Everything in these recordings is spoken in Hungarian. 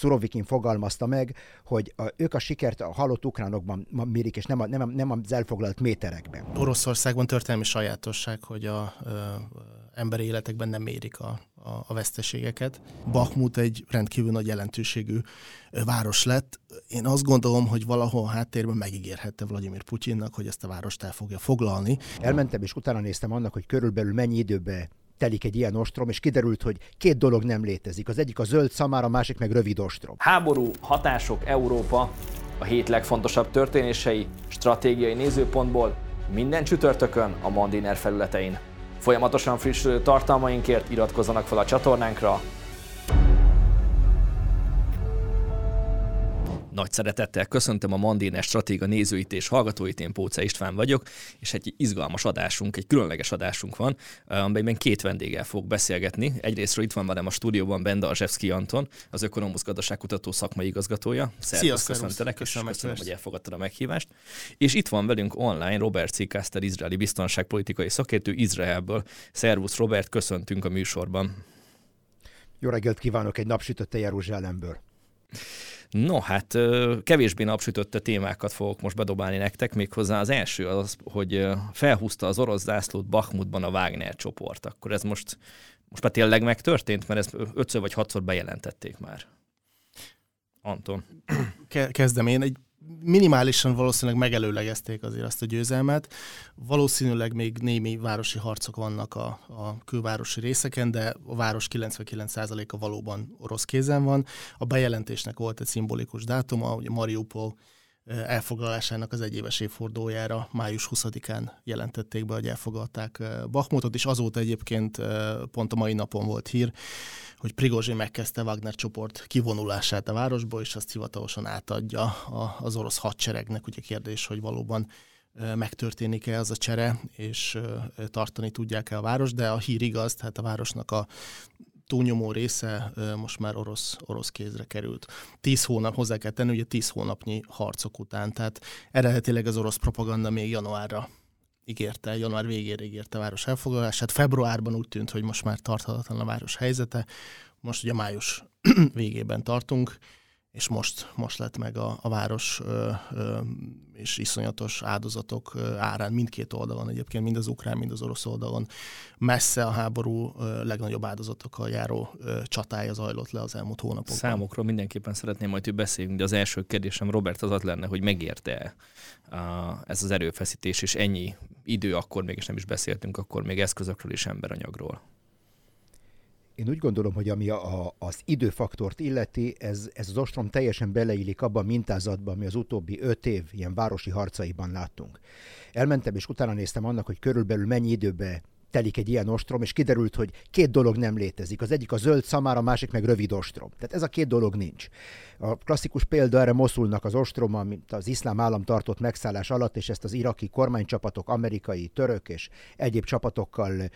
Szurovikin fogalmazta meg, hogy a, ők a sikert a halott ukránokban mérik, és nem, a, nem, nem az elfoglalt méterekben. Oroszországban történelmi sajátosság, hogy a, a emberi életekben nem mérik a, a, a veszteségeket. Bakhmut egy rendkívül nagy jelentőségű város lett. Én azt gondolom, hogy valahol háttérben megígérhette Vladimir Putyinnak, hogy ezt a várost el fogja foglalni. Elmentem és utána néztem annak, hogy körülbelül mennyi időbe telik egy ilyen ostrom, és kiderült, hogy két dolog nem létezik. Az egyik a zöld szamár, a másik meg rövid ostrom. Háború, hatások, Európa, a hét legfontosabb történései, stratégiai nézőpontból minden csütörtökön a Mandiner felületein. Folyamatosan frissülő tartalmainkért iratkozzanak fel a csatornánkra, Nagy szeretettel köszöntöm a Mandiner Stratéga nézőit és hallgatóit, én Póca István vagyok, és egy izgalmas adásunk, egy különleges adásunk van, amelyben két vendéggel fog beszélgetni. Egyrésztről itt van velem a stúdióban Benda Azsevszki Anton, az Ökonomusz gazdaságkutató szakmai igazgatója. Szervusz, köszöntelek, köszönöm, és köszönöm, hogy elfogadtad a meghívást. És itt van velünk online Robert Cikászter, izraeli biztonságpolitikai szakértő Izraelből. Szervusz Robert, köszöntünk a műsorban. Jó reggelt kívánok egy napsütötte Jeruzsálemből. No, hát kevésbé napsütötte témákat fogok most bedobálni nektek, méghozzá az első az, hogy felhúzta az orosz zászlót Bakhmutban a Wagner csoport. Akkor ez most, most már tényleg megtörtént, mert ezt ötször vagy hatszor bejelentették már. Anton. Kezdem én. Egy minimálisan valószínűleg megelőlegezték azért azt a győzelmet. Valószínűleg még némi városi harcok vannak a, a külvárosi részeken, de a város 99%-a valóban orosz kézen van. A bejelentésnek volt egy szimbolikus dátuma, hogy Mariupol elfoglalásának az egyéves évfordulójára, május 20-án jelentették be, hogy elfogadták Bakmutot, és azóta egyébként pont a mai napon volt hír, hogy Prigozsi megkezdte Wagner csoport kivonulását a városból, és azt hivatalosan átadja az orosz hadseregnek. Ugye kérdés, hogy valóban megtörténik-e az a csere, és tartani tudják-e a város, de a hír igaz, tehát a városnak a túlnyomó része most már orosz, orosz kézre került. Tíz hónap, hozzá kell tenni, ugye tíz hónapnyi harcok után, tehát eredetileg az orosz propaganda még januárra ígérte, január végére ígérte a város elfoglalását. Februárban úgy tűnt, hogy most már tarthatatlan a város helyzete. Most ugye május végében tartunk, és most, most lett meg a, a város ö, ö, és iszonyatos áldozatok ö, árán mindkét oldalon egyébként, mind az ukrán, mind az orosz oldalon. Messze a háború ö, legnagyobb áldozatokkal járó ö, csatája zajlott le az elmúlt hónapokban. Számokról mindenképpen szeretném majd, hogy beszéljünk, de az első kérdésem Robert az az lenne, hogy megérte ez az erőfeszítés, és ennyi idő akkor még, és nem is beszéltünk, akkor még eszközökről és emberanyagról. Én úgy gondolom, hogy ami a, a, az időfaktort illeti, ez, ez az ostrom teljesen beleillik abban a mintázatban, ami az utóbbi öt év ilyen városi harcaiban láttunk. Elmentem, és utána néztem annak, hogy körülbelül mennyi időbe telik egy ilyen ostrom, és kiderült, hogy két dolog nem létezik. Az egyik a zöld szamár, a másik meg rövid ostrom. Tehát ez a két dolog nincs. A klasszikus példa erre Moszulnak az ostrom, amit az iszlám állam tartott megszállás alatt, és ezt az iraki kormánycsapatok, amerikai, török és egyéb csapatokkal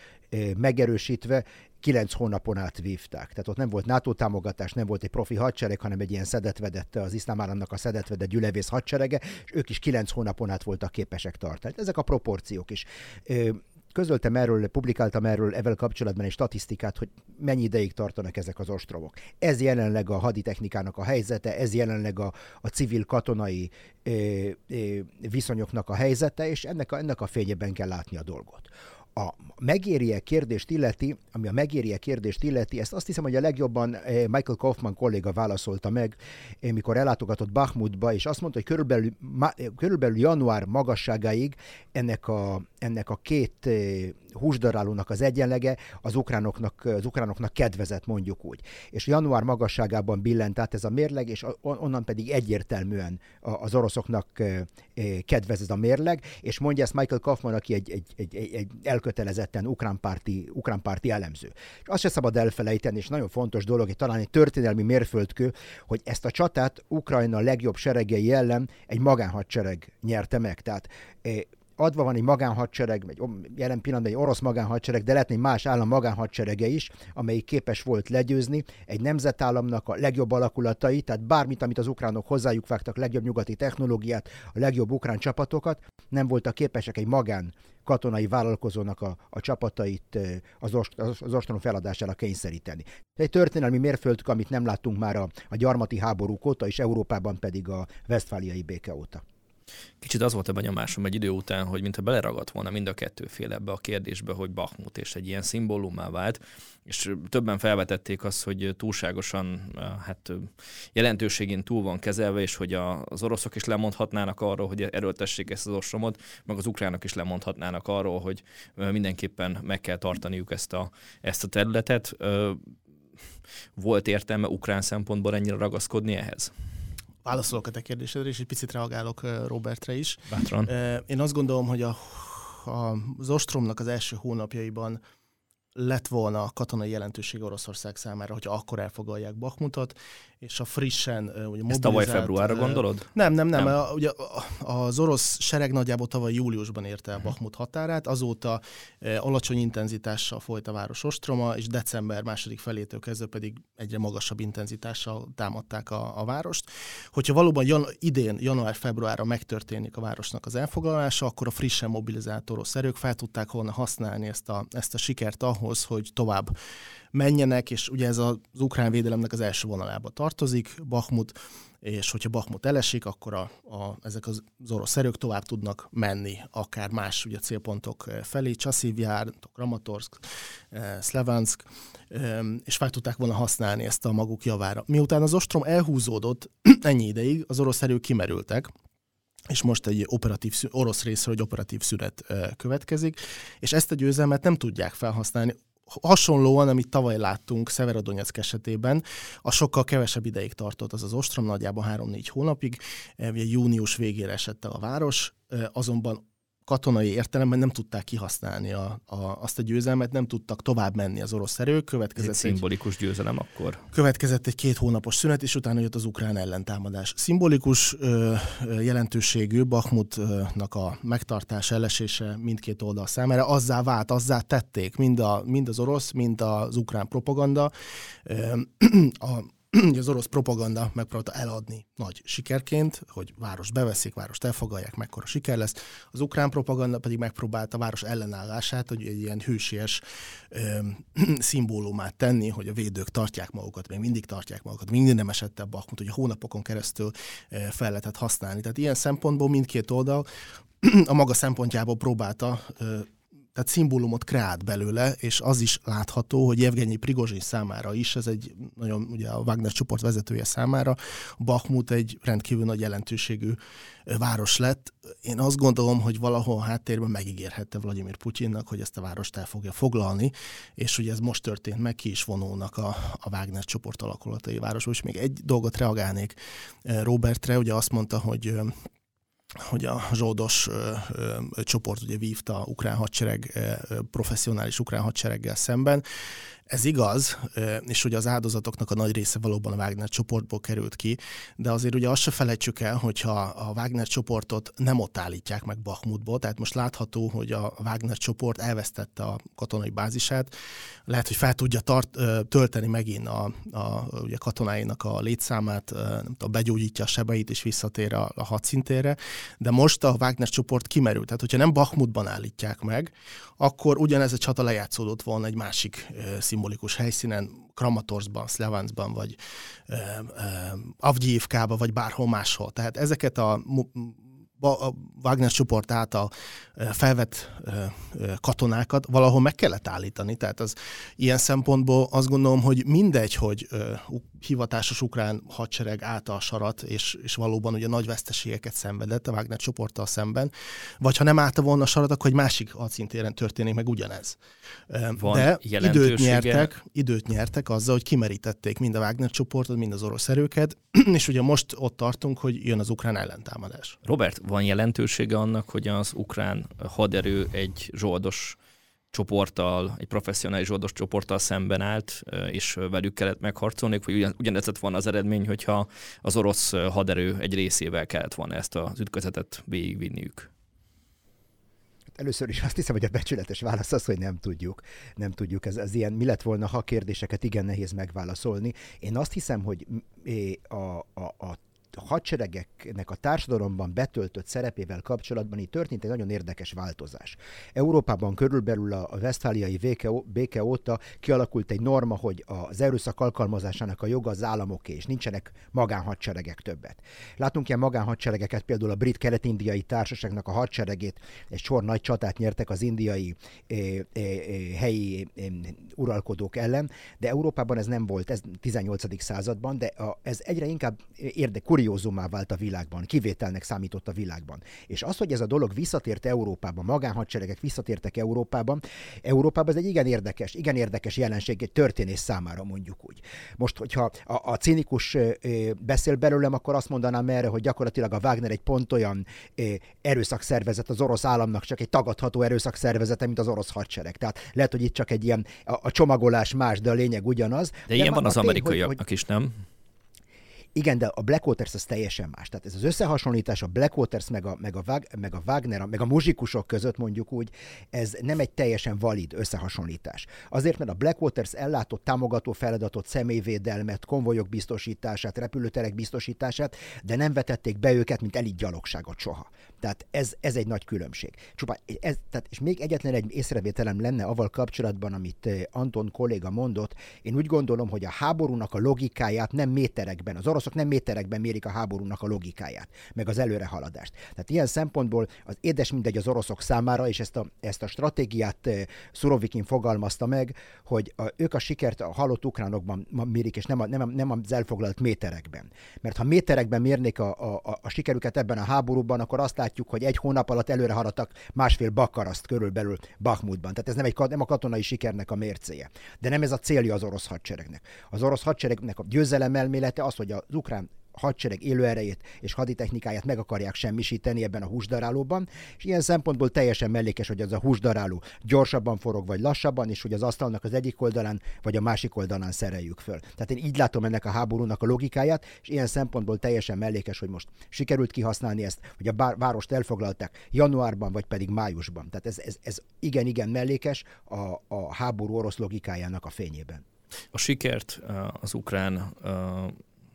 megerősítve kilenc hónapon át vívták. Tehát ott nem volt NATO támogatás, nem volt egy profi hadsereg, hanem egy ilyen szedetvedett, az iszlám államnak a szedetvedett gyülevész hadserege, és ők is kilenc hónapon át voltak képesek tartani. Ezek a proporciók is közöltem erről, publikáltam erről evel kapcsolatban egy statisztikát, hogy mennyi ideig tartanak ezek az ostromok. Ez jelenleg a haditechnikának a helyzete, ez jelenleg a, a civil-katonai ö, ö, viszonyoknak a helyzete, és ennek a, ennek a fényében kell látni a dolgot a megéri-e kérdést illeti, ami a megéri-e kérdést illeti, ezt azt hiszem, hogy a legjobban eh, Michael Kaufman kolléga válaszolta meg, eh, mikor ellátogatott Bakhmutba, és azt mondta, hogy körülbelül, eh, körülbelül január magasságáig ennek a, ennek a két húsdarálónak az egyenlege az ukránoknak, az ukránoknak kedvezett, mondjuk úgy. És január magasságában billent át ez a mérleg, és onnan pedig egyértelműen az oroszoknak kedvez ez a mérleg, és mondja ezt Michael Kaufman, aki egy, egy, egy, egy, elkötelezetten ukránpárti, ukránpárti elemző. És azt se szabad elfelejteni, és nagyon fontos dolog, hogy talán egy történelmi mérföldkő, hogy ezt a csatát Ukrajna legjobb seregei ellen egy magánhadsereg nyerte meg. Tehát adva van egy magánhadsereg, egy, jelen pillanatban egy orosz magánhadsereg, de lehet egy más állam magánhadserege is, amelyik képes volt legyőzni egy nemzetállamnak a legjobb alakulatai, tehát bármit, amit az ukránok hozzájuk vágtak, legjobb nyugati technológiát, a legjobb ukrán csapatokat, nem voltak képesek egy magán katonai vállalkozónak a, a csapatait az, ost, az ostrom feladására kényszeríteni. Egy történelmi mérföldkő, amit nem láttunk már a, a gyarmati háborúk óta, és Európában pedig a vesztfáliai béke óta. Kicsit az volt a benyomásom egy idő után, hogy mintha beleragadt volna mind a kettő fél ebbe a kérdésbe, hogy Bachmut és egy ilyen szimbólummá vált, és többen felvetették azt, hogy túlságosan hát jelentőségén túl van kezelve, és hogy az oroszok is lemondhatnának arról, hogy erőltessék ezt az ostromot, meg az ukránok is lemondhatnának arról, hogy mindenképpen meg kell tartaniuk ezt a, ezt a területet. Volt értelme ukrán szempontból ennyire ragaszkodni ehhez? Válaszolok a te kérdésedre, és egy picit reagálok Robertre is. Bátran. Én azt gondolom, hogy a, a, az Ostromnak az első hónapjaiban lett volna katonai jelentőség Oroszország számára, hogy akkor elfogalják Bakmutot, és a frissen ugye mobilizált... Ezt tavaly februárra gondolod? Nem, nem, nem. nem. A, ugye az orosz sereg nagyjából tavaly júliusban érte el Bakmut határát, azóta alacsony intenzitással folyt a város ostroma, és december második felétől kezdve pedig egyre magasabb intenzitással támadták a, a várost. Hogyha valóban jan, idén, január-februárra megtörténik a városnak az elfoglalása, akkor a frissen mobilizált orosz erők fel tudták volna használni ezt a, ezt a sikert ahhoz, hogy tovább menjenek, és ugye ez az ukrán védelemnek az első vonalába tartozik, Bakhmut, és hogyha Bakhmut elesik, akkor a, a, ezek az orosz erők tovább tudnak menni, akár más ugye, célpontok felé, Csaszívjár, Kramatorsk, eh, Szlevansk, és fel tudták volna használni ezt a maguk javára. Miután az ostrom elhúzódott ennyi ideig, az orosz erők kimerültek, és most egy operatív, orosz részről egy operatív szünet következik, és ezt a győzelmet nem tudják felhasználni. Hasonlóan, amit tavaly láttunk Szeverodonyeck esetében, a sokkal kevesebb ideig tartott az az ostrom, nagyjából 3-4 hónapig, ugye június végére esett el a város, azonban katonai értelemben nem tudták kihasználni a, a, azt a győzelmet, nem tudtak tovább menni az orosz erők. Következett egy szimbolikus győzelem akkor? Következett egy két hónapos szünet, és utána jött az ukrán ellentámadás. Szimbolikus ö, jelentőségű Bakhmutnak a megtartás, elesése mindkét oldal számára azzá vált, azzá tették mind, a, mind az orosz, mind az ukrán propaganda. Ö, a, az orosz propaganda megpróbálta eladni nagy sikerként, hogy város beveszik, várost elfogalják, mekkora siker lesz. Az ukrán propaganda pedig megpróbálta a város ellenállását, hogy egy ilyen hősies ö, szimbólumát tenni, hogy a védők tartják magukat, még mindig tartják magukat, mindig nem esett a Bakmut, hogy a hónapokon keresztül ö, fel lehetett használni. Tehát ilyen szempontból mindkét oldal a maga szempontjából próbálta ö, tehát szimbólumot kreált belőle, és az is látható, hogy Evgenyi Prigozsin számára is, ez egy nagyon, ugye a Wagner csoport vezetője számára, Bakhmut egy rendkívül nagy jelentőségű város lett. Én azt gondolom, hogy valahol háttérben megígérhette Vladimir Putyinnak, hogy ezt a várost el fogja foglalni, és ugye ez most történt meg, ki is vonulnak a, a Wagner csoport alakulatai városba. És még egy dolgot reagálnék Robertre, ugye azt mondta, hogy hogy a zsoldos ö, ö, csoport ugye vívta ukrán hadsereg, ö, professzionális ukrán hadsereggel szemben. Ez igaz, és hogy az áldozatoknak a nagy része valóban a Wagner csoportból került ki, de azért ugye azt se felejtsük el, hogyha a Wagner csoportot nem ott állítják meg Bakhmutból, tehát most látható, hogy a Wagner csoport elvesztette a katonai bázisát, lehet, hogy fel tudja tart, tölteni megint a, a ugye katonáinak a létszámát, nem tudom, begyógyítja a sebeit és visszatér a, a hadszintére, de most a Wagner csoport kimerült. Tehát, hogyha nem Bakhmutban állítják meg, akkor ugyanez a csata lejátszódott volna egy másik szimbolikus helyszínen, Kramatorskban, Szlevanszban, vagy Avgyívkában, vagy bárhol máshol. Tehát ezeket a a Wagner csoport által felvett katonákat valahol meg kellett állítani. Tehát az ilyen szempontból azt gondolom, hogy mindegy, hogy hivatásos ukrán hadsereg által sarat, és, és valóban ugye nagy veszteségeket szenvedett a Wagner csoporttal szemben, vagy ha nem állta volna a sarat, akkor egy másik hadszintéren történik meg ugyanez. Van De időt nyertek, időt nyertek azzal, hogy kimerítették mind a Wagner csoportot, mind az orosz erőket, és ugye most ott tartunk, hogy jön az ukrán ellentámadás. Robert, van jelentősége annak, hogy az ukrán haderő egy zsoldos csoporttal, egy professzionális zsoldos csoporttal szemben állt, és velük kellett megharcolni, vagy ugyan, ugyanez lett volna az eredmény, hogyha az orosz haderő egy részével kellett volna ezt az ütközetet végigvinniük. először is azt hiszem, hogy a becsületes válasz az, hogy nem tudjuk. Nem tudjuk. Ez, ez ilyen mi lett volna, ha kérdéseket igen nehéz megválaszolni. Én azt hiszem, hogy a, a, a hadseregeknek a társadalomban betöltött szerepével kapcsolatban itt történt egy nagyon érdekes változás. Európában körülbelül a Westfáliai béke óta kialakult egy norma, hogy az erőszak alkalmazásának a joga az államoké, és nincsenek magánhadseregek többet. Látunk ilyen magánhadseregeket, például a brit kelet-indiai társaságnak a hadseregét, egy sor nagy csatát nyertek az indiai eh, eh, helyi eh, uralkodók ellen, de Európában ez nem volt, ez 18. században, de a, ez egyre inkább érdekes, kuriózumá vált a világban, kivételnek számított a világban. És az, hogy ez a dolog visszatért Európában, magánhadseregek visszatértek Európában, Európában ez egy igen érdekes, igen érdekes jelenség egy történész számára mondjuk úgy. Most, hogyha a, a cinikus beszél belőlem, akkor azt mondanám erre, hogy gyakorlatilag a Wagner egy pont olyan erőszakszervezet az orosz államnak, csak egy tagadható erőszakszervezete, mint az orosz hadsereg. Tehát lehet, hogy itt csak egy ilyen, a, a csomagolás más, de a lényeg ugyanaz. De, de ilyen van az amerikaiaknak is, nem? Igen, de a Black Waters az teljesen más. Tehát ez az összehasonlítás a Black Waters meg a, meg a, Wag, meg a Wagner, meg a muzsikusok között mondjuk úgy, ez nem egy teljesen valid összehasonlítás. Azért, mert a Black Waters ellátott támogató feladatot, személyvédelmet, konvojok biztosítását, repülőterek biztosítását, de nem vetették be őket, mint elit gyalogságot soha. Tehát ez, ez egy nagy különbség. Csupán ez, tehát, és még egyetlen egy észrevételem lenne avval kapcsolatban, amit eh, Anton kolléga mondott. Én úgy gondolom, hogy a háborúnak a logikáját nem méterekben, az orosz oroszok nem méterekben mérik a háborúnak a logikáját, meg az előrehaladást. Tehát ilyen szempontból az édes mindegy az oroszok számára, és ezt a, ezt a stratégiát eh, Szurovikin fogalmazta meg, hogy a, ők a sikert a halott ukránokban mérik, és nem, a, nem, nem az elfoglalt méterekben. Mert ha méterekben mérnék a, a, a sikerüket ebben a háborúban, akkor azt látjuk, hogy egy hónap alatt előre haladtak másfél bakaraszt körülbelül Bakhmutban. Tehát ez nem, egy, nem a katonai sikernek a mércéje. De nem ez a célja az orosz hadseregnek. Az orosz hadseregnek a győzelem elmélete az, hogy az ukrán hadsereg élőerejét és haditechnikáját meg akarják semmisíteni ebben a húsdarálóban, és ilyen szempontból teljesen mellékes, hogy az a húsdaráló gyorsabban forog vagy lassabban, és hogy az asztalnak az egyik oldalán vagy a másik oldalán szereljük föl. Tehát én így látom ennek a háborúnak a logikáját, és ilyen szempontból teljesen mellékes, hogy most sikerült kihasználni ezt, hogy a várost elfoglalták januárban vagy pedig májusban. Tehát ez, ez, ez igen-igen mellékes a, a háború orosz logikájának a fényében. A sikert az ukrán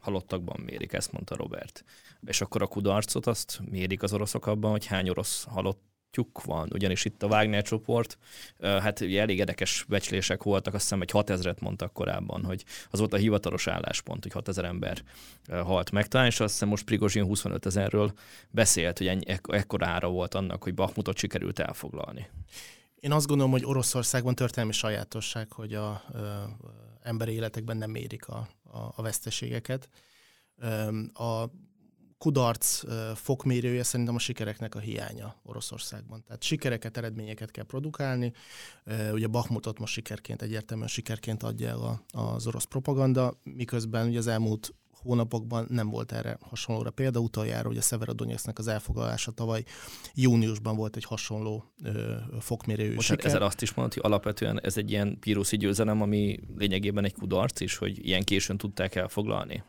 halottakban mérik, ezt mondta Robert. És akkor a kudarcot azt mérik az oroszok abban, hogy hány orosz halott tyúk van, ugyanis itt a Wagner csoport, hát ugye elég érdekes becslések voltak, azt hiszem egy 6000-et mondtak korábban, hogy az volt a hivatalos álláspont, hogy 6000 ember halt meg talán, és azt hiszem most Prigozsin 25 ezerről beszélt, hogy ennyi, ekkorára volt annak, hogy Bakhmutot sikerült elfoglalni. Én azt gondolom, hogy Oroszországban történelmi sajátosság, hogy a, a emberi életekben nem mérik a, a, a veszteségeket. A kudarc fokmérője szerintem a sikereknek a hiánya Oroszországban. Tehát sikereket, eredményeket kell produkálni. Ugye Bakhmutot most sikerként, egyértelműen sikerként adja el az orosz propaganda, miközben ugye az elmúlt hónapokban nem volt erre hasonlóra példa. Utoljára ugye Severodonetsknek az elfoglalása tavaly júniusban volt egy hasonló ö, fokmérő Most siker. ezzel azt is mondod, hogy alapvetően ez egy ilyen píruszi győzelem, ami lényegében egy kudarc is, hogy ilyen későn tudták elfoglalni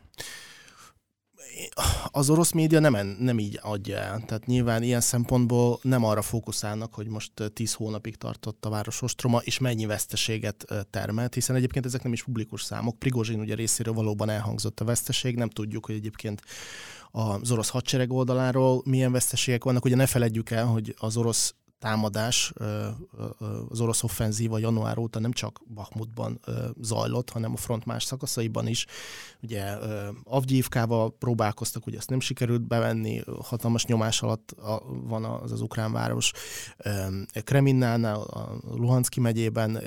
az orosz média nem, nem így adja el. Tehát nyilván ilyen szempontból nem arra fókuszálnak, hogy most 10 hónapig tartott a város ostroma, és mennyi veszteséget termelt, hiszen egyébként ezek nem is publikus számok. Prigozsin ugye részéről valóban elhangzott a veszteség, nem tudjuk, hogy egyébként az orosz hadsereg oldaláról milyen veszteségek vannak. Ugye ne feledjük el, hogy az orosz támadás, az orosz offenzíva január óta nem csak Bakhmutban zajlott, hanem a front más szakaszaiban is. Ugye Avgyívkával próbálkoztak, ugye ezt nem sikerült bevenni, hatalmas nyomás alatt van az az ukrán város. Kreminnánál, a Luhanszki megyében,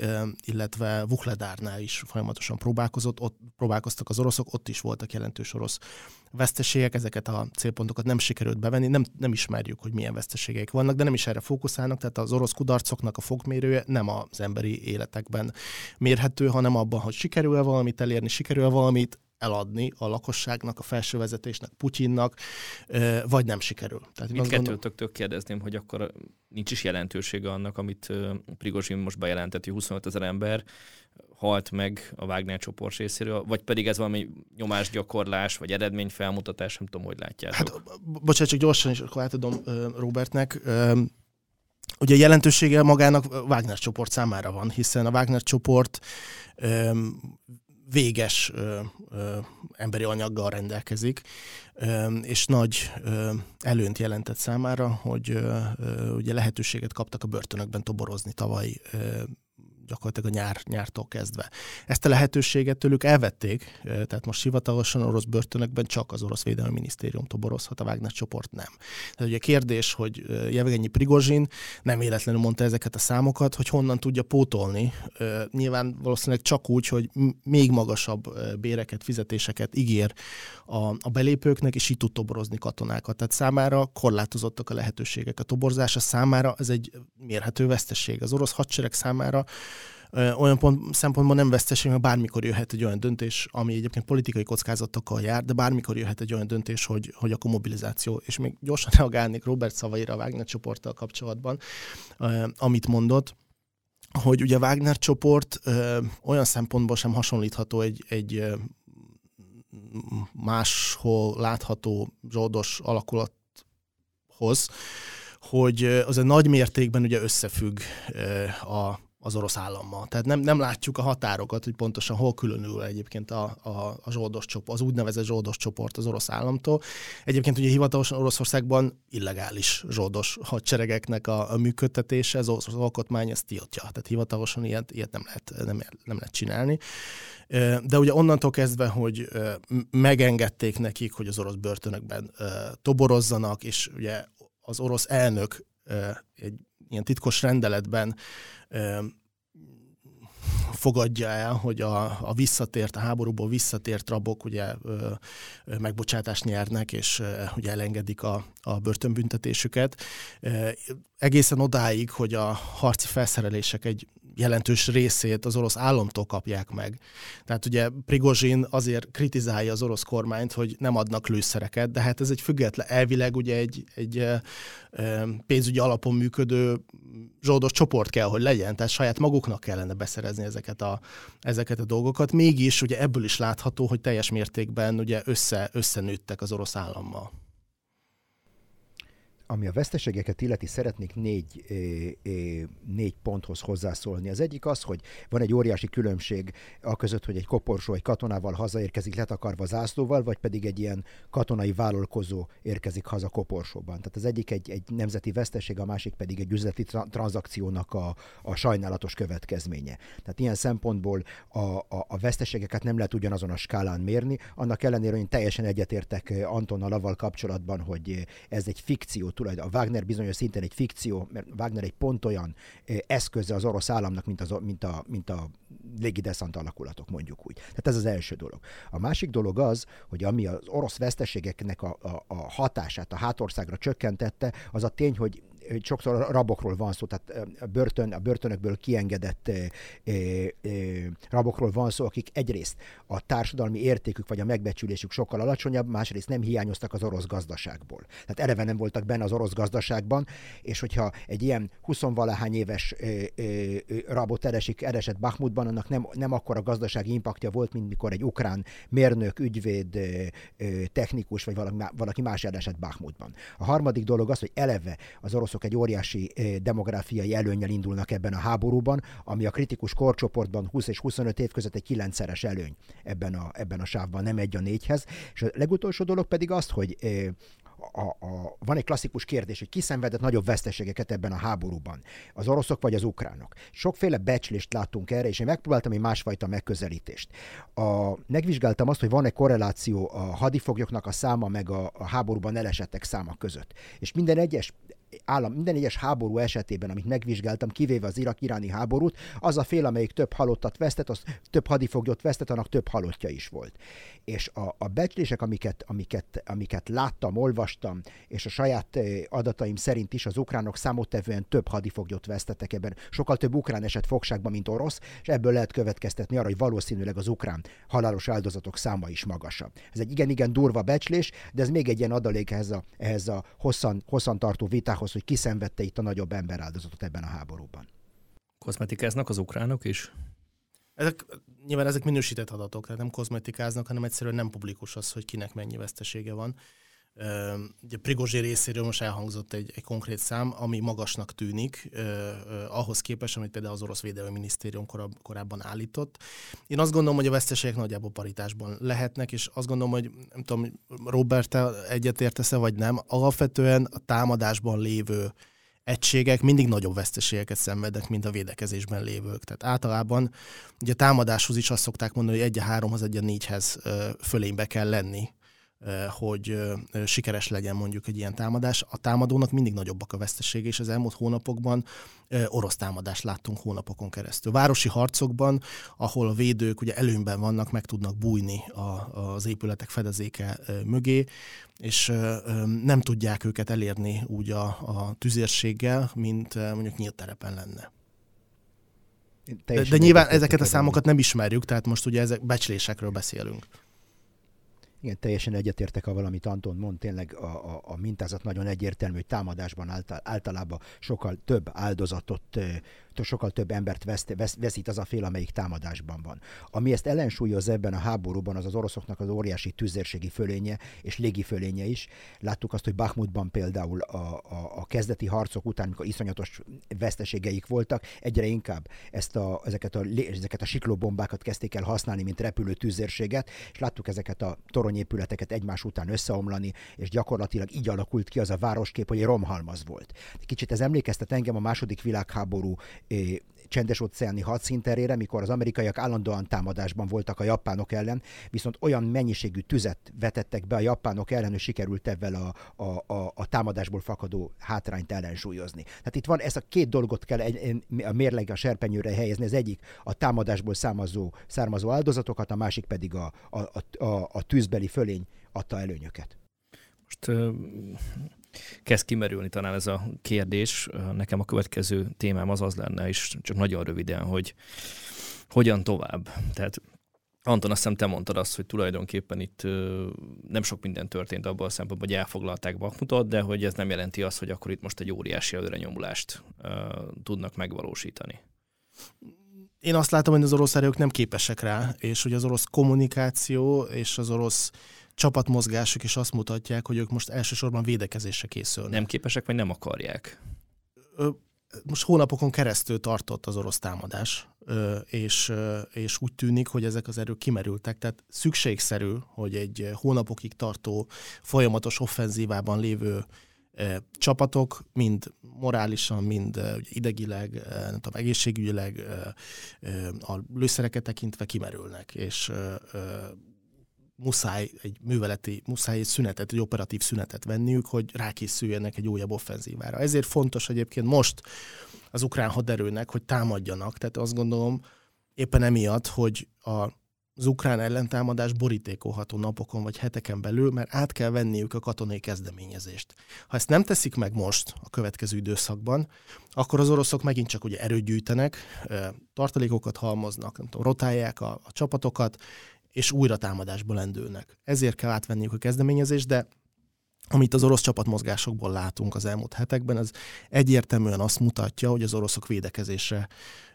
illetve Vuhledárnál is folyamatosan próbálkozott, ott próbálkoztak az oroszok, ott is voltak jelentős orosz veszteségek, ezeket a célpontokat nem sikerült bevenni, nem, nem ismerjük, hogy milyen veszteségeik vannak, de nem is erre fókuszálnak, tehát az orosz kudarcoknak a fogmérője nem az emberi életekben mérhető, hanem abban, hogy sikerül-e valamit elérni, sikerül-e valamit eladni a lakosságnak, a felső vezetésnek, Putyinnak, vagy nem sikerül. Tehát Mindkettőtöktől kérdezném, hogy akkor nincs is jelentősége annak, amit Prigozsin most bejelentett, hogy 25 ezer ember halt meg a Wagner csoport részéről, vagy pedig ez valami nyomásgyakorlás, vagy eredményfelmutatás, nem tudom, hogy látjátok. Hát, bocsánat, csak gyorsan is akkor átadom Robertnek. ugye jelentősége magának Wagner csoport számára van, hiszen a Wagner csoport véges emberi anyaggal rendelkezik, és nagy ö, előnt jelentett számára, hogy ugye lehetőséget kaptak a börtönökben toborozni tavaly gyakorlatilag a nyár, nyártól kezdve. Ezt a lehetőséget tőlük elvették, tehát most hivatalosan orosz börtönökben csak az orosz védelmi minisztérium toborozhat, a Wagner csoport nem. Tehát ugye kérdés, hogy Jevgenyi Prigozsin nem véletlenül mondta ezeket a számokat, hogy honnan tudja pótolni. Nyilván valószínűleg csak úgy, hogy még magasabb béreket, fizetéseket ígér a, a belépőknek, és így tud toborozni katonákat. Tehát számára korlátozottak a lehetőségek. A toborzása számára ez egy mérhető veszteség. Az orosz hadsereg számára olyan pont, szempontból nem veszteség, mert bármikor jöhet egy olyan döntés, ami egyébként politikai kockázatokkal jár, de bármikor jöhet egy olyan döntés, hogy, hogy akkor mobilizáció. És még gyorsan reagálnék Robert szavaira a Wagner csoporttal kapcsolatban, amit mondott, hogy ugye a Wagner csoport olyan szempontból sem hasonlítható egy, egy máshol látható zsoldos alakulathoz, hogy az a nagy mértékben ugye összefügg a, az orosz állammal. Tehát nem, nem látjuk a határokat, hogy pontosan hol különül egyébként a, a, a zsoldos csoport, az úgynevezett zsoldos csoport az orosz államtól. Egyébként ugye hivatalosan Oroszországban illegális zsoldos hadseregeknek a, a működtetése, az, az alkotmány ezt tiltja. Tehát hivatalosan ilyet, ilyet nem, lehet, nem, nem lehet csinálni. De ugye onnantól kezdve, hogy megengedték nekik, hogy az orosz börtönökben toborozzanak, és ugye az orosz elnök egy ilyen titkos rendeletben fogadja el, hogy a, a visszatért, a háborúból visszatért rabok ugye ö, ö, megbocsátást nyernek, és ö, ugye elengedik a, a börtönbüntetésüket. Ö, egészen odáig, hogy a harci felszerelések egy jelentős részét az orosz államtól kapják meg. Tehát ugye Prigozsin azért kritizálja az orosz kormányt, hogy nem adnak lőszereket, de hát ez egy független, elvileg ugye egy, egy pénzügyi alapon működő zsoldos csoport kell, hogy legyen, tehát saját maguknak kellene beszerezni ezeket a, ezeket a dolgokat. Mégis ugye ebből is látható, hogy teljes mértékben ugye össze, összenőttek az orosz állammal. Ami a veszteségeket illeti, szeretnék négy, négy ponthoz hozzászólni. Az egyik az, hogy van egy óriási különbség a között, hogy egy koporsó egy katonával hazaérkezik letakarva zászlóval, vagy pedig egy ilyen katonai vállalkozó érkezik haza koporsóban. Tehát az egyik egy, egy nemzeti veszteség, a másik pedig egy üzleti tra- tranzakciónak a, a sajnálatos következménye. Tehát ilyen szempontból a, a, a veszteségeket nem lehet ugyanazon a skálán mérni, annak ellenére, hogy én teljesen egyetértek Antonnal avval kapcsolatban, hogy ez egy fikció tulajdon. A Wagner bizonyos szinten egy fikció, mert Wagner egy pont olyan eszköze az orosz államnak, mint, az, mint a, mint a légideszant alakulatok, mondjuk úgy. Tehát ez az első dolog. A másik dolog az, hogy ami az orosz veszteségeknek a, a, a hatását a hátországra csökkentette, az a tény, hogy sokszor rabokról van szó, tehát a, börtön, a börtönökből kiengedett rabokról van szó, akik egyrészt a társadalmi értékük vagy a megbecsülésük sokkal alacsonyabb, másrészt nem hiányoztak az orosz gazdaságból. Tehát eleve nem voltak benne az orosz gazdaságban, és hogyha egy ilyen 20-valahány éves rabot eresik, eresett Bakhmutban, annak nem, nem akkora gazdasági impaktja volt, mint mikor egy ukrán mérnök, ügyvéd, technikus vagy valaki, valaki más eresett Bakhmutban. A harmadik dolog az, hogy eleve az orosz oroszok egy óriási demográfiai előnyel indulnak ebben a háborúban, ami a kritikus korcsoportban 20 és 25 év között egy kilencszeres előny ebben a, ebben a sávban, nem egy a négyhez. És a legutolsó dolog pedig azt, hogy a, a, van egy klasszikus kérdés, hogy ki szenvedett nagyobb veszteségeket ebben a háborúban, az oroszok vagy az ukránok. Sokféle becslést láttunk erre, és én megpróbáltam egy másfajta megközelítést. A, megvizsgáltam azt, hogy van-e korreláció a hadifoglyoknak a száma meg a, a háborúban elesettek száma között. És minden egyes állam, minden egyes háború esetében, amit megvizsgáltam, kivéve az irak-iráni háborút, az a fél, amelyik több halottat vesztett, az több hadifoglyot vesztett, annak több halottja is volt. És a, a becslések, amiket, amiket, amiket láttam, olvastam, és a saját eh, adataim szerint is az ukránok számottevően több hadifoglyot vesztettek ebben. Sokkal több ukrán esett fogságban, mint orosz, és ebből lehet következtetni arra, hogy valószínűleg az ukrán halálos áldozatok száma is magasabb. Ez egy igen-igen durva becslés, de ez még egy ilyen adalék ehhez a, ehhez a hosszan, hosszan tartó vitához, ahhoz, hogy kiszenvedte itt a nagyobb emberáldozatot ebben a háborúban. Kozmetikáznak az ukránok is? Ezek, nyilván ezek minősített adatok, tehát nem kozmetikáznak, hanem egyszerűen nem publikus az, hogy kinek mennyi vesztesége van. Ugye Prigozsi részéről most elhangzott egy, egy konkrét szám, ami magasnak tűnik, ahhoz képest, amit például az orosz védelmi minisztérium korab, korábban állított. Én azt gondolom, hogy a veszteségek nagyjából paritásban lehetnek, és azt gondolom, hogy nem tudom, Robert, te egyetértesz-e vagy nem, alapvetően a támadásban lévő egységek mindig nagyobb veszteségeket szenvednek, mint a védekezésben lévők. Tehát általában ugye a támadáshoz is azt szokták mondani, hogy egy a háromhoz, egy a négyhez fölénybe kell lenni hogy sikeres legyen mondjuk egy ilyen támadás. A támadónak mindig nagyobbak a vesztesége, és az elmúlt hónapokban orosz támadást láttunk hónapokon keresztül. Városi harcokban, ahol a védők ugye előnyben vannak, meg tudnak bújni a, az épületek fedezéke mögé, és nem tudják őket elérni úgy a, a tüzérséggel, mint mondjuk nyílt terepen lenne. De, de nyilván ezeket a számokat nem ismerjük, tehát most ugye ezek becslésekről beszélünk. Igen, teljesen egyetértek a valamit Anton mond, tényleg a, a, a mintázat nagyon egyértelmű, hogy támadásban által, általában sokkal több áldozatot sokkal több embert veszt, vesz, veszít az a fél, amelyik támadásban van. Ami ezt ellensúlyoz ebben a háborúban, az az oroszoknak az óriási tüzérségi fölénye és légi fölénye is. Láttuk azt, hogy Bakhmutban például a, a, a kezdeti harcok után, amikor iszonyatos veszteségeik voltak, egyre inkább ezt a, ezeket, a, ezeket a siklóbombákat kezdték el használni, mint repülő tüzérséget, és láttuk ezeket a toronyépületeket egymás után összeomlani, és gyakorlatilag így alakult ki az a városkép, hogy romhalmaz volt. Kicsit ez emlékeztet engem a második világháború csendes óceáni hadszinterére, mikor az amerikaiak állandóan támadásban voltak a japánok ellen, viszont olyan mennyiségű tüzet vetettek be a japánok ellen, hogy sikerült ebben a, a, a, a támadásból fakadó hátrányt ellensúlyozni. Tehát itt van, ez a két dolgot kell egy, a mérleg a serpenyőre helyezni, az egyik a támadásból származó, származó áldozatokat, a másik pedig a, a, a, a tűzbeli fölény adta előnyöket. Most kezd kimerülni talán ez a kérdés. Nekem a következő témám az az lenne, és csak nagyon röviden, hogy hogyan tovább. Tehát Anton, azt hiszem te mondtad azt, hogy tulajdonképpen itt nem sok minden történt abban a szempontból, hogy elfoglalták Bakmutot, de hogy ez nem jelenti azt, hogy akkor itt most egy óriási előrenyomulást tudnak megvalósítani. Én azt látom, hogy az orosz erők nem képesek rá, és hogy az orosz kommunikáció és az orosz csapatmozgások is azt mutatják, hogy ők most elsősorban védekezésre készülnek. Nem képesek, vagy nem akarják? Most hónapokon keresztül tartott az orosz támadás, és, és úgy tűnik, hogy ezek az erők kimerültek. Tehát szükségszerű, hogy egy hónapokig tartó, folyamatos offenzívában lévő csapatok, mind morálisan, mind idegileg, nem tudom, egészségügyileg a lőszereket tekintve kimerülnek, és muszáj egy műveleti, muszáj egy szünetet, egy operatív szünetet venniük, hogy rákészüljenek egy újabb offenzívára. Ezért fontos egyébként most az ukrán haderőnek, hogy támadjanak. Tehát azt gondolom éppen emiatt, hogy a az ukrán ellentámadás borítékolható napokon vagy heteken belül, mert át kell venniük a katonai kezdeményezést. Ha ezt nem teszik meg most, a következő időszakban, akkor az oroszok megint csak ugye erőt gyűjtenek, tartalékokat halmoznak, nem tudom, rotálják a, a csapatokat, és újra támadásba lendülnek. Ezért kell átvenniük a kezdeményezést, de amit az orosz csapatmozgásokból látunk az elmúlt hetekben, az egyértelműen azt mutatja, hogy az oroszok védekezésre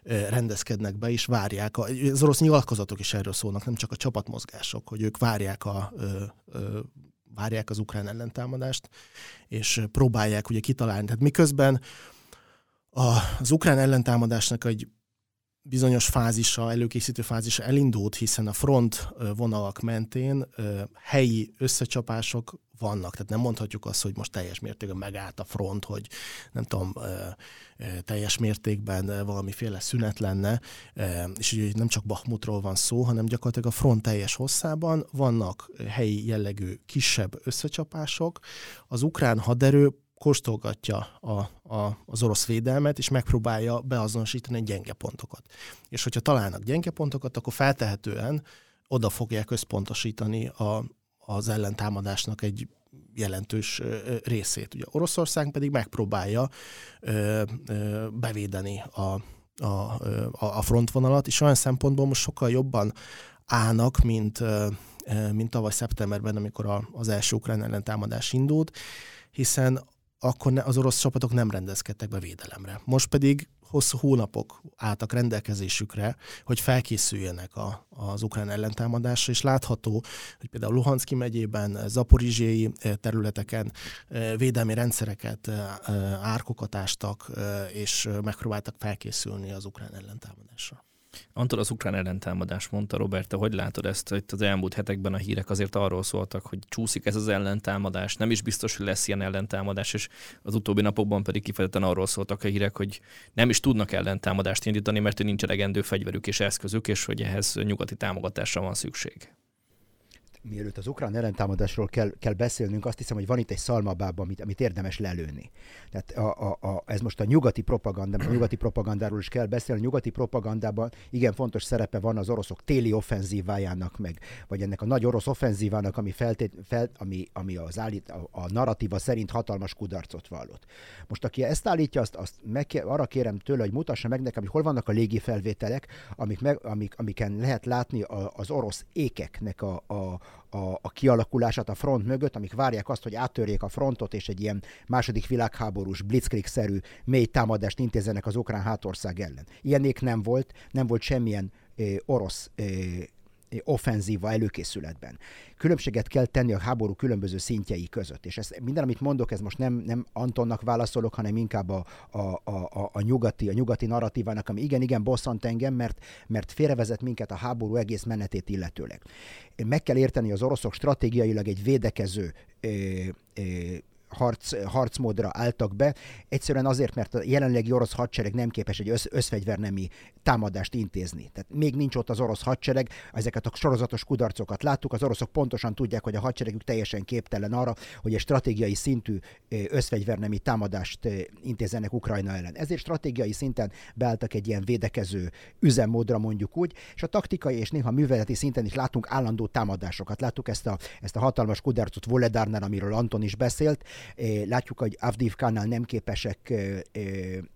rendezkednek be, és várják. A, az orosz nyilatkozatok is erről szólnak, nem csak a csapatmozgások, hogy ők várják, a, várják az ukrán ellentámadást, és próbálják ugye kitalálni. Tehát miközben a, az ukrán ellentámadásnak egy bizonyos fázisa, előkészítő fázisa elindult, hiszen a front vonalak mentén helyi összecsapások vannak. Tehát nem mondhatjuk azt, hogy most teljes mértékben megállt a front, hogy nem tudom, teljes mértékben valamiféle szünet lenne, és ugye nem csak Bahmutról van szó, hanem gyakorlatilag a front teljes hosszában vannak helyi jellegű kisebb összecsapások. Az ukrán haderő kóstolgatja a, a, az orosz védelmet, és megpróbálja beazonosítani a gyenge pontokat. És hogyha találnak gyenge pontokat, akkor feltehetően oda fogják összpontosítani a, az ellentámadásnak egy jelentős részét. Ugye Oroszország pedig megpróbálja ö, ö, bevédeni a, a, a frontvonalat, és olyan szempontból most sokkal jobban állnak, mint, mint tavaly szeptemberben, amikor az első ukrán ellentámadás indult, hiszen akkor az orosz csapatok nem rendezkedtek be védelemre. Most pedig hosszú hónapok álltak rendelkezésükre, hogy felkészüljenek a, az ukrán ellentámadásra, és látható, hogy például Luhanszki megyében, zaporizsiai területeken védelmi rendszereket, árkokat ástak, és megpróbáltak felkészülni az ukrán ellentámadásra. Antal az ukrán ellentámadás mondta, Robert, hogy látod ezt? Itt az elmúlt hetekben a hírek azért arról szóltak, hogy csúszik ez az ellentámadás, nem is biztos, hogy lesz ilyen ellentámadás, és az utóbbi napokban pedig kifejezetten arról szóltak a hírek, hogy nem is tudnak ellentámadást indítani, mert nincs elegendő fegyverük és eszközük, és hogy ehhez nyugati támogatásra van szükség mielőtt az ukrán ellentámadásról kell, kell beszélnünk, azt hiszem, hogy van itt egy szalmabába, amit, amit érdemes lelőni. Tehát a, a, a, ez most a nyugati propaganda, a nyugati propagandáról is kell beszélni. A nyugati propagandában igen fontos szerepe van az oroszok téli offenzívájának, meg, vagy ennek a nagy orosz offenzívának, ami, feltét, fel, ami, ami az állít, a, a narratíva szerint hatalmas kudarcot vallott. Most aki ezt állítja, azt, azt meg, arra kérem tőle, hogy mutassa meg nekem, hogy hol vannak a légi felvételek, amik amik, amiken lehet látni a, az orosz ékeknek a, a, a, a kialakulását a front mögött, amik várják azt, hogy áttörjék a frontot, és egy ilyen második világháborús blitzkrieg-szerű mély támadást intézzenek az ukrán hátország ellen. Ilyenék nem volt, nem volt semmilyen eh, orosz eh, offenzíva előkészületben. Különbséget kell tenni a háború különböző szintjei között. És ez, minden, amit mondok, ez most nem, nem Antonnak válaszolok, hanem inkább a, a, a, a, nyugati, a nyugati narratívának, ami igen, igen bosszant engem, mert, mert félrevezet minket a háború egész menetét illetőleg. Meg kell érteni, az oroszok stratégiailag egy védekező ö, ö, harc, harcmódra álltak be, egyszerűen azért, mert a jelenlegi orosz hadsereg nem képes egy össz, összfegyvernemi támadást intézni. Tehát még nincs ott az orosz hadsereg, ezeket a sorozatos kudarcokat láttuk, az oroszok pontosan tudják, hogy a hadseregük teljesen képtelen arra, hogy egy stratégiai szintű összfegyvernemi támadást intézzenek Ukrajna ellen. Ezért stratégiai szinten beálltak egy ilyen védekező üzemmódra mondjuk úgy, és a taktikai és néha műveleti szinten is látunk állandó támadásokat. Láttuk ezt a, ezt a hatalmas kudarcot Voledárnál, amiről Anton is beszélt, Látjuk, hogy Avdivkánál nem képesek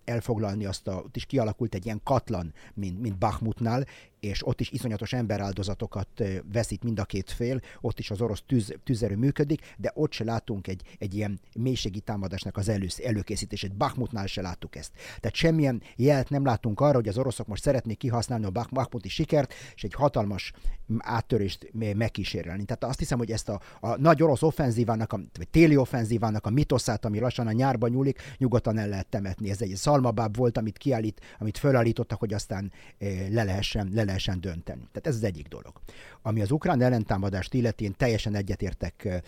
elfoglalni azt a, ott is kialakult egy ilyen katlan, mint, mint Bakhmutnál, és ott is iszonyatos emberáldozatokat veszít mind a két fél, ott is az orosz tűz, tűzerő működik, de ott se látunk egy, egy ilyen mélységi támadásnak az elő, előkészítését. Bakhmutnál se láttuk ezt. Tehát semmilyen jelet nem látunk arra, hogy az oroszok most szeretnék kihasználni a Bakhmuti sikert, és egy hatalmas áttörést megkísérelni. Tehát azt hiszem, hogy ezt a, a nagy orosz offenzívának, a, vagy téli offenzívának a mitoszát, ami lassan a nyárba nyúlik, nyugodtan el lehet temetni. Ez egy szalmabáb volt, amit kiállít, amit fölállítottak, hogy aztán le lehessen, le lehessen dönteni. Tehát ez az egyik dolog. Ami az ukrán ellentámadást illeti, én teljesen egyetértek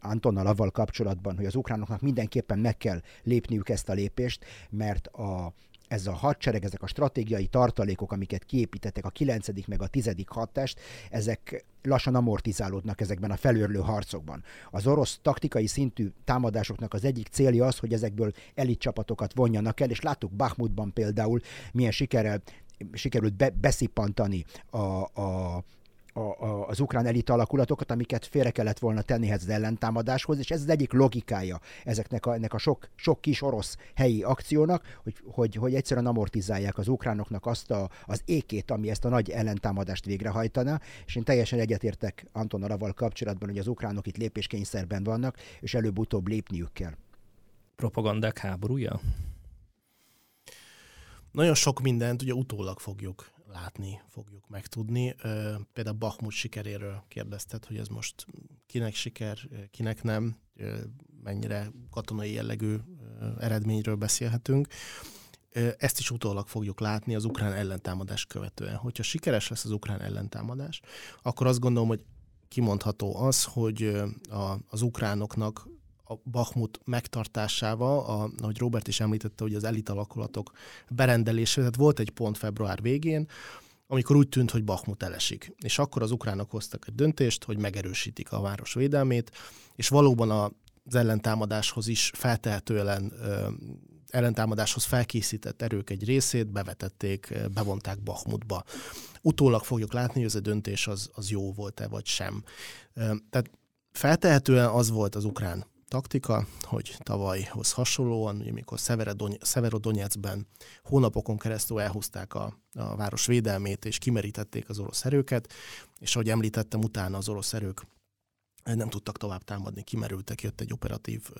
Antonnal avval kapcsolatban, hogy az ukránoknak mindenképpen meg kell lépniük ezt a lépést, mert a, ez a hadsereg, ezek a stratégiai tartalékok, amiket kiépítettek, a 9. meg a 10. hadtest, ezek lassan amortizálódnak ezekben a felőrlő harcokban. Az orosz taktikai szintű támadásoknak az egyik célja az, hogy ezekből elit csapatokat vonjanak el, és láttuk Bakhmutban például milyen sikerrel sikerült be, beszippantani a, a, a, a, az ukrán elit alakulatokat, amiket félre kellett volna tenni az ellentámadáshoz, és ez az egyik logikája ezeknek a, ennek a sok, sok kis orosz helyi akciónak, hogy, hogy, hogy egyszerűen amortizálják az ukránoknak azt a, az ékét, ami ezt a nagy ellentámadást végrehajtana, és én teljesen egyetértek Anton Araval kapcsolatban, hogy az ukránok itt lépéskényszerben vannak, és előbb-utóbb lépniük kell. Propagandák háborúja? Nagyon sok mindent ugye utólag fogjuk látni, fogjuk megtudni. Például Bachmut sikeréről kérdezted, hogy ez most kinek siker, kinek nem, mennyire katonai jellegű eredményről beszélhetünk. Ezt is utólag fogjuk látni az ukrán ellentámadás követően. Hogyha sikeres lesz az ukrán ellentámadás, akkor azt gondolom, hogy kimondható az, hogy az ukránoknak a Bachmut megtartásával, a, ahogy Robert is említette, hogy az elit alakulatok berendelése, tehát volt egy pont február végén, amikor úgy tűnt, hogy Bachmut elesik. És akkor az ukránok hoztak egy döntést, hogy megerősítik a város védelmét, és valóban az ellentámadáshoz is feltehetően ellentámadáshoz felkészített erők egy részét bevetették, bevonták Bachmutba. Utólag fogjuk látni, hogy ez a döntés az, az jó volt-e, vagy sem. Tehát feltehetően az volt az ukrán taktika, hogy tavalyhoz hasonlóan, amikor Severodonyeckben hónapokon keresztül elhúzták a, a város védelmét, és kimerítették az orosz erőket, és ahogy említettem, utána az orosz erők nem tudtak tovább támadni, kimerültek, jött egy operatív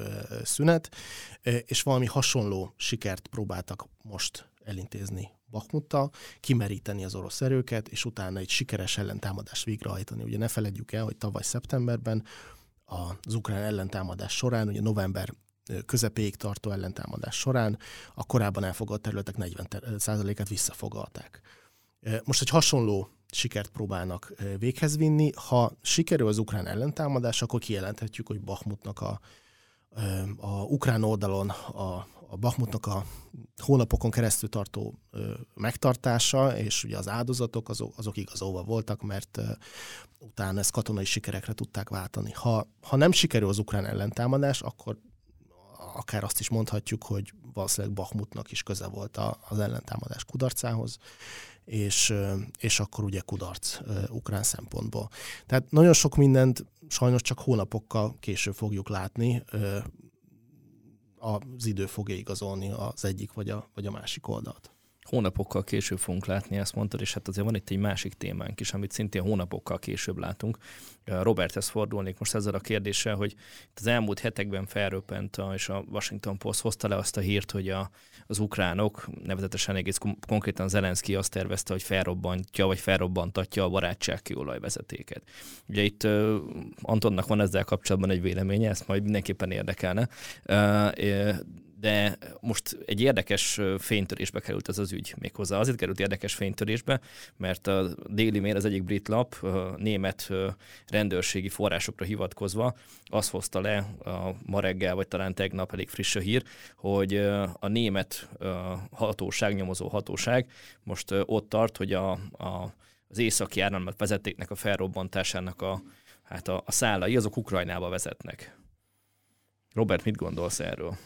szünet, és valami hasonló sikert próbáltak most elintézni Bakmuttal, kimeríteni az orosz erőket, és utána egy sikeres ellentámadást végrehajtani. Ugye ne feledjük el, hogy tavaly szeptemberben az ukrán ellentámadás során, ugye november közepéig tartó ellentámadás során a korábban elfogadott területek 40%-át visszafogalták. Most egy hasonló sikert próbálnak véghez vinni. Ha sikerül az ukrán ellentámadás, akkor kijelenthetjük, hogy Bahmutnak a, a ukrán oldalon a, a Bahmutnak a hónapokon keresztül tartó megtartása, és ugye az áldozatok azok, azok igazolva voltak, mert utána ezt katonai sikerekre tudták váltani. Ha, ha nem sikerül az ukrán ellentámadás, akkor akár azt is mondhatjuk, hogy valószínűleg Bahmutnak is köze volt az ellentámadás kudarcához, és, és akkor ugye kudarc ukrán szempontból. Tehát nagyon sok mindent sajnos csak hónapokkal később fogjuk látni, az idő fogja igazolni az egyik vagy a, vagy a másik oldalt hónapokkal később fogunk látni, ezt mondtad, és hát azért van itt egy másik témánk is, amit szintén hónapokkal később látunk. Roberthez fordulnék most ezzel a kérdéssel, hogy itt az elmúlt hetekben felröppent, és a Washington Post hozta le azt a hírt, hogy a, az ukránok, nevezetesen egész konkrétan Zelenszky azt tervezte, hogy felrobbantja, vagy felrobbantatja a barátság kiolajvezetéket. Ugye itt uh, Antonnak van ezzel kapcsolatban egy véleménye, ezt majd mindenképpen érdekelne. Uh, de most egy érdekes fénytörésbe került ez az ügy méghozzá. Azért került érdekes fénytörésbe, mert a Daily Mail, az egyik brit lap, német rendőrségi forrásokra hivatkozva azt hozta le a ma reggel, vagy talán tegnap elég friss a hír, hogy a német hatóság, nyomozó hatóság most ott tart, hogy a, a, az északi áramlat vezetéknek a felrobbantásának a, hát a, a szálai, azok Ukrajnába vezetnek. Robert, mit gondolsz erről?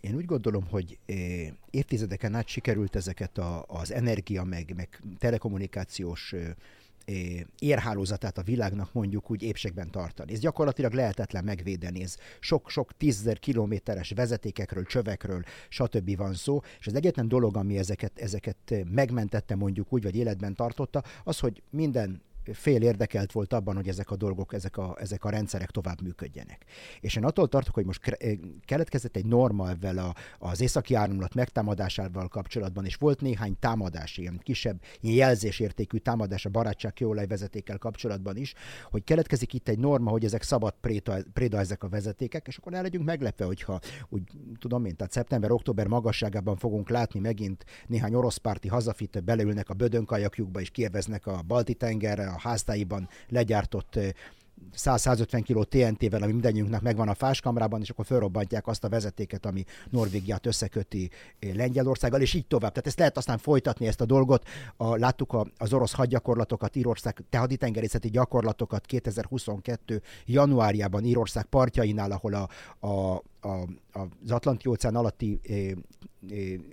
Én úgy gondolom, hogy évtizedeken át sikerült ezeket a, az energia, meg, meg telekommunikációs érhálózatát a világnak mondjuk úgy épségben tartani. Ez gyakorlatilag lehetetlen megvédeni, ez sok-sok tízzer kilométeres vezetékekről, csövekről, stb. van szó, és az egyetlen dolog, ami ezeket, ezeket megmentette mondjuk úgy, vagy életben tartotta, az, hogy minden fél érdekelt volt abban, hogy ezek a dolgok, ezek a, ezek a rendszerek tovább működjenek. És én attól tartok, hogy most eh, keletkezett egy norma ebben a, az északi áramlat megtámadásával kapcsolatban, és volt néhány támadás, ilyen kisebb, ilyen jelzésértékű támadás a barátság kőolajvezetékkel kapcsolatban is, hogy keletkezik itt egy norma, hogy ezek szabad préda, préda ezek a vezetékek, és akkor el legyünk meglepve, hogyha úgy tudom én, tehát szeptember-október magasságában fogunk látni megint néhány orosz párti hazafit beleülnek a bödönkajakjukba és kieveznek a balti tengerre, a háztáiban legyártott 100-150 kg TNT-vel, ami mindannyiunknak megvan a fáskamrában, és akkor felrobbantják azt a vezetéket, ami Norvégiát összeköti Lengyelországgal, és így tovább. Tehát ezt lehet aztán folytatni ezt a dolgot. A, láttuk a, az orosz hadgyakorlatokat, Írország te haditengerészeti gyakorlatokat 2022. januárjában Írország partjainál, ahol a, a, a, az Atlanti-óceán alatti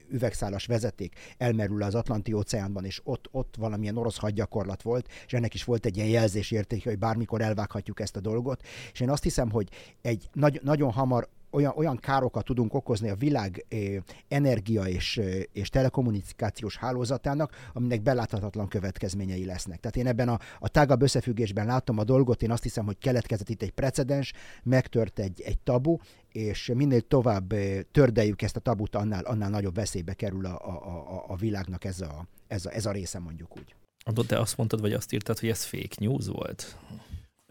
üvegszálas vezeték elmerül az Atlanti-óceánban, és ott, ott valamilyen orosz hadgyakorlat volt, és ennek is volt egy ilyen jelzésérték, hogy bármikor elvághatjuk ezt a dolgot. És én azt hiszem, hogy egy nagy, nagyon hamar olyan, olyan károkat tudunk okozni a világ energia és, és telekommunikációs hálózatának, aminek beláthatatlan következményei lesznek. Tehát én ebben a, a tágabb összefüggésben látom a dolgot, én azt hiszem, hogy keletkezett itt egy precedens, megtört egy, egy tabu, és minél tovább tördeljük ezt a tabut, annál, annál nagyobb veszélybe kerül a, a, a, a világnak ez a, ez, a, ez a része mondjuk úgy. De azt mondtad, vagy azt írtad, hogy ez fake news volt?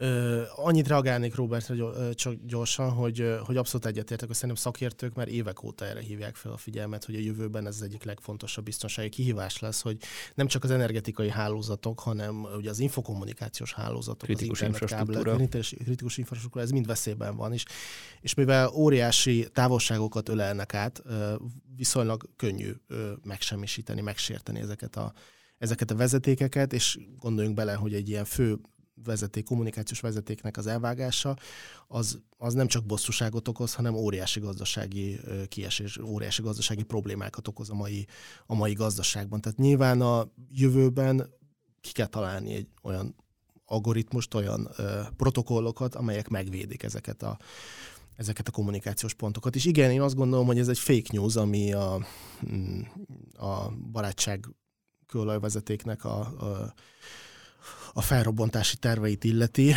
Ö, annyit reagálnék Robertre csak gyorsan, hogy, hogy abszolút egyetértek, hogy szerintem szakértők már évek óta erre hívják fel a figyelmet, hogy a jövőben ez az egyik legfontosabb biztonsági kihívás lesz, hogy nem csak az energetikai hálózatok, hanem ugye az infokommunikációs hálózatok, kritikus az infrastruktúra. Kritikus, kritikus infrastruktúra, ez mind veszélyben van is. És mivel óriási távolságokat ölelnek át, viszonylag könnyű megsemmisíteni, megsérteni ezeket a ezeket a vezetékeket, és gondoljunk bele, hogy egy ilyen fő vezeték, kommunikációs vezetéknek az elvágása, az, az nem csak bosszúságot okoz, hanem óriási gazdasági kiesés, óriási gazdasági problémákat okoz a mai, a mai gazdaságban. Tehát nyilván a jövőben ki kell találni egy olyan algoritmust, olyan ö, protokollokat, amelyek megvédik ezeket a, ezeket a kommunikációs pontokat. És igen, én azt gondolom, hogy ez egy fake news, ami a, mm, a barátság kőolajvezetéknek a, a a felrobbantási terveit illeti.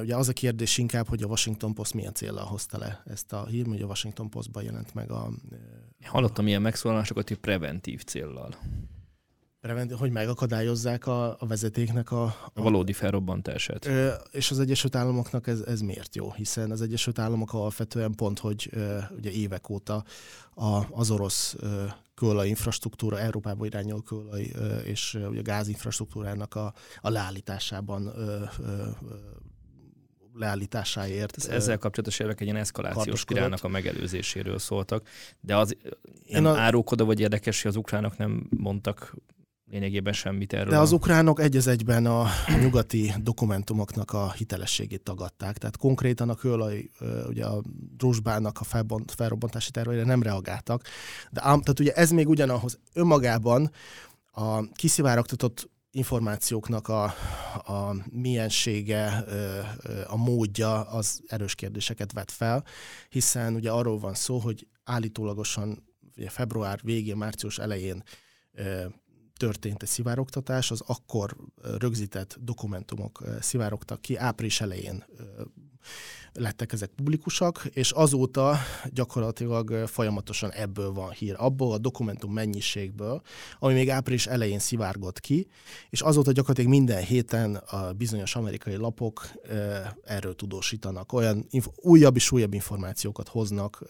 Ugye az a kérdés inkább, hogy a Washington Post milyen célra hozta le ezt a hír, hogy a Washington Postban jelent meg a... Hallottam ilyen megszólalásokat, hogy preventív céllal hogy megakadályozzák a, a vezetéknek a, a, a valódi felrobbantását. Ö, és az Egyesült Államoknak ez, ez miért jó? Hiszen az Egyesült Államok alapvetően pont, hogy ö, ugye évek óta a, az orosz ö, kőolaj infrastruktúra, Európába irányuló kőolaj ö, és ö, ugye gázinfrastruktúrának a, a leállításában ö, ö, leállításáért. Ez ezzel kapcsolatos érvek egy ilyen eszkalációs spirálnak a megelőzéséről szóltak, de az nem a... árulkodó vagy érdekes, hogy az ukránok nem mondtak lényegében semmit erről. De az ukránok egy az egyben a nyugati dokumentumoknak a hitelességét tagadták. Tehát konkrétan a kőolaj, ugye a drusbának a felbont, felrobbantási terveire nem reagáltak. De ám, tehát ugye ez még ugyanahoz önmagában a kiszivárogtatott információknak a, a miensége, a módja az erős kérdéseket vet fel, hiszen ugye arról van szó, hogy állítólagosan ugye február végén, március elején történt egy szivárogtatás, az akkor rögzített dokumentumok szivárogtak ki április elején lettek ezek publikusak, és azóta gyakorlatilag folyamatosan ebből van hír, abból a dokumentum mennyiségből, ami még április elején szivárgott ki, és azóta gyakorlatilag minden héten a bizonyos amerikai lapok erről tudósítanak, olyan újabb és újabb információkat hoznak,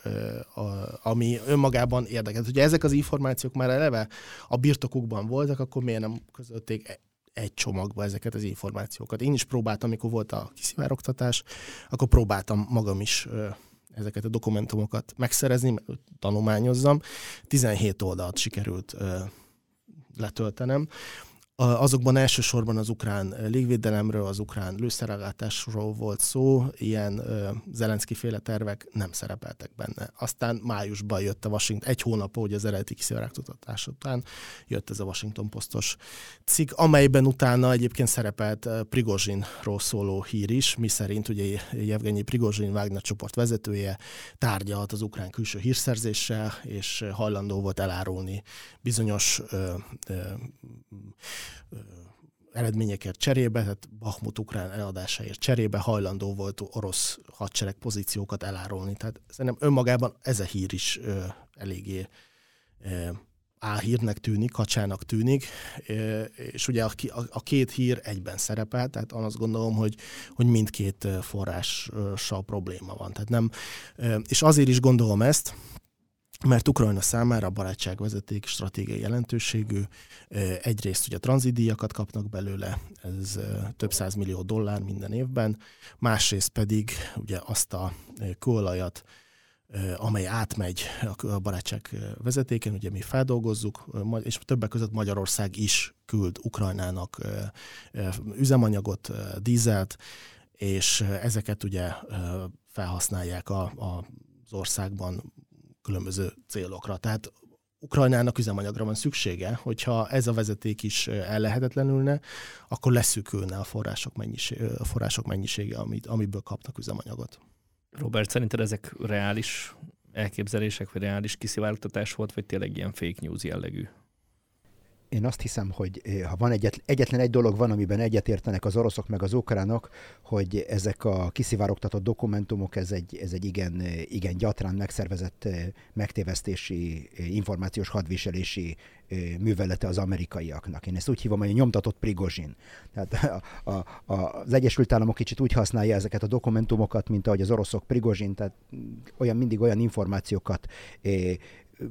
ami önmagában érdekes. Ugye ezek az információk már eleve a birtokukban voltak, akkor miért nem közölték egy csomagba ezeket az információkat. Én is próbáltam, amikor volt a kiszivárogtatás, akkor próbáltam magam is ezeket a dokumentumokat megszerezni, tanulmányozzam. 17 oldalt sikerült letöltenem azokban elsősorban az ukrán légvédelemről, az ukrán lőszerellátásról volt szó, ilyen Zelenszky féle tervek nem szerepeltek benne. Aztán májusban jött a Washington, egy hónap, hogy az eredeti kiszivárogtatás után jött ez a Washington Postos cikk, amelyben utána egyébként szerepelt Prigozsinról szóló hír is, mi szerint ugye Jevgenyi Prigozsin Wagner csoport vezetője tárgyalt az ukrán külső hírszerzéssel, és hajlandó volt elárulni bizonyos ö, ö, eredményekért cserébe, tehát Bakhmut ukrán eladásáért cserébe hajlandó volt orosz hadsereg pozíciókat elárulni. Tehát szerintem önmagában ez a hír is ö, eléggé ö, álhírnek tűnik, kacsának tűnik, és ugye a, a, a két hír egyben szerepel, tehát azt gondolom, hogy, hogy mindkét forrással probléma van. Tehát nem, és azért is gondolom ezt, mert Ukrajna számára a barátságvezeték stratégiai jelentőségű. Egyrészt ugye tranzidíjakat kapnak belőle, ez több száz millió dollár minden évben, másrészt pedig ugye azt a kőolajat, amely átmegy a barátság vezetéken, ugye mi feldolgozzuk, és többek között Magyarország is küld Ukrajnának üzemanyagot, dízelt, és ezeket ugye felhasználják a, az országban különböző célokra. Tehát Ukrajnának üzemanyagra van szüksége, hogyha ez a vezeték is ellehetetlenülne, akkor leszűkülne a források, mennyiség, a források mennyisége, amit, amiből kapnak üzemanyagot. Robert, szerinted ezek reális elképzelések, vagy reális kiszivárogtatás volt, vagy tényleg ilyen fake news jellegű? Én azt hiszem, hogy eh, ha van egyet, egyetlen egy dolog van, amiben egyetértenek az oroszok meg az ukránok, hogy ezek a kiszivárogtatott dokumentumok, ez egy, ez egy igen, eh, igen gyatrán megszervezett eh, megtévesztési, információs hadviselési művelete az amerikaiaknak. Én ezt úgy hívom, hogy a nyomtatott Prigozsin. Tehát a, a, az Egyesült Államok kicsit úgy használja ezeket a dokumentumokat, mint ahogy az oroszok Prigozsin, tehát olyan mindig olyan információkat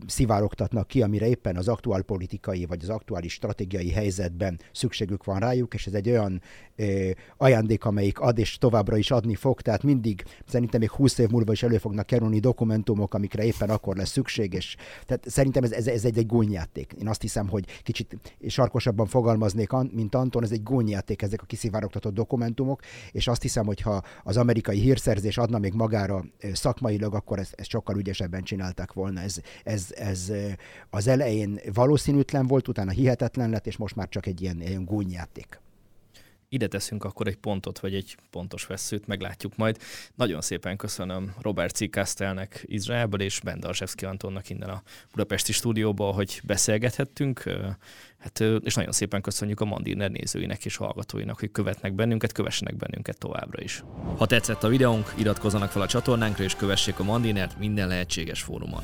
szivárogtatnak ki, amire éppen az aktuál politikai vagy az aktuális stratégiai helyzetben szükségük van rájuk, és ez egy olyan ö, ajándék, amelyik ad és továbbra is adni fog, tehát mindig szerintem még 20 év múlva is elő fognak kerülni dokumentumok, amikre éppen akkor lesz szükség, és tehát szerintem ez, ez, ez egy, egy gúnyjáték. Én azt hiszem, hogy kicsit sarkosabban fogalmaznék, mint Anton, ez egy gúnyjáték ezek a kiszivárogtatott dokumentumok, és azt hiszem, hogy ha az amerikai hírszerzés adna még magára szakmailag, akkor ezt, ezt sokkal ügyesebben csinálták volna. Ez, ez ez, ez az elején valószínűtlen volt, utána hihetetlen lett, és most már csak egy ilyen, ilyen gúnyjáték. ide teszünk akkor egy pontot, vagy egy pontos veszőt, meglátjuk majd. Nagyon szépen köszönöm Robert Cikasztelnek Izraelből, és Bendarzsevszki Antonnak innen a Budapesti stúdióból, hogy beszélgethettünk. Hát, és nagyon szépen köszönjük a Mandiner nézőinek és hallgatóinak, hogy követnek bennünket, kövessenek bennünket továbbra is. Ha tetszett a videónk, iratkozzanak fel a csatornánkra, és kövessék a Mandinert minden lehetséges fórumon.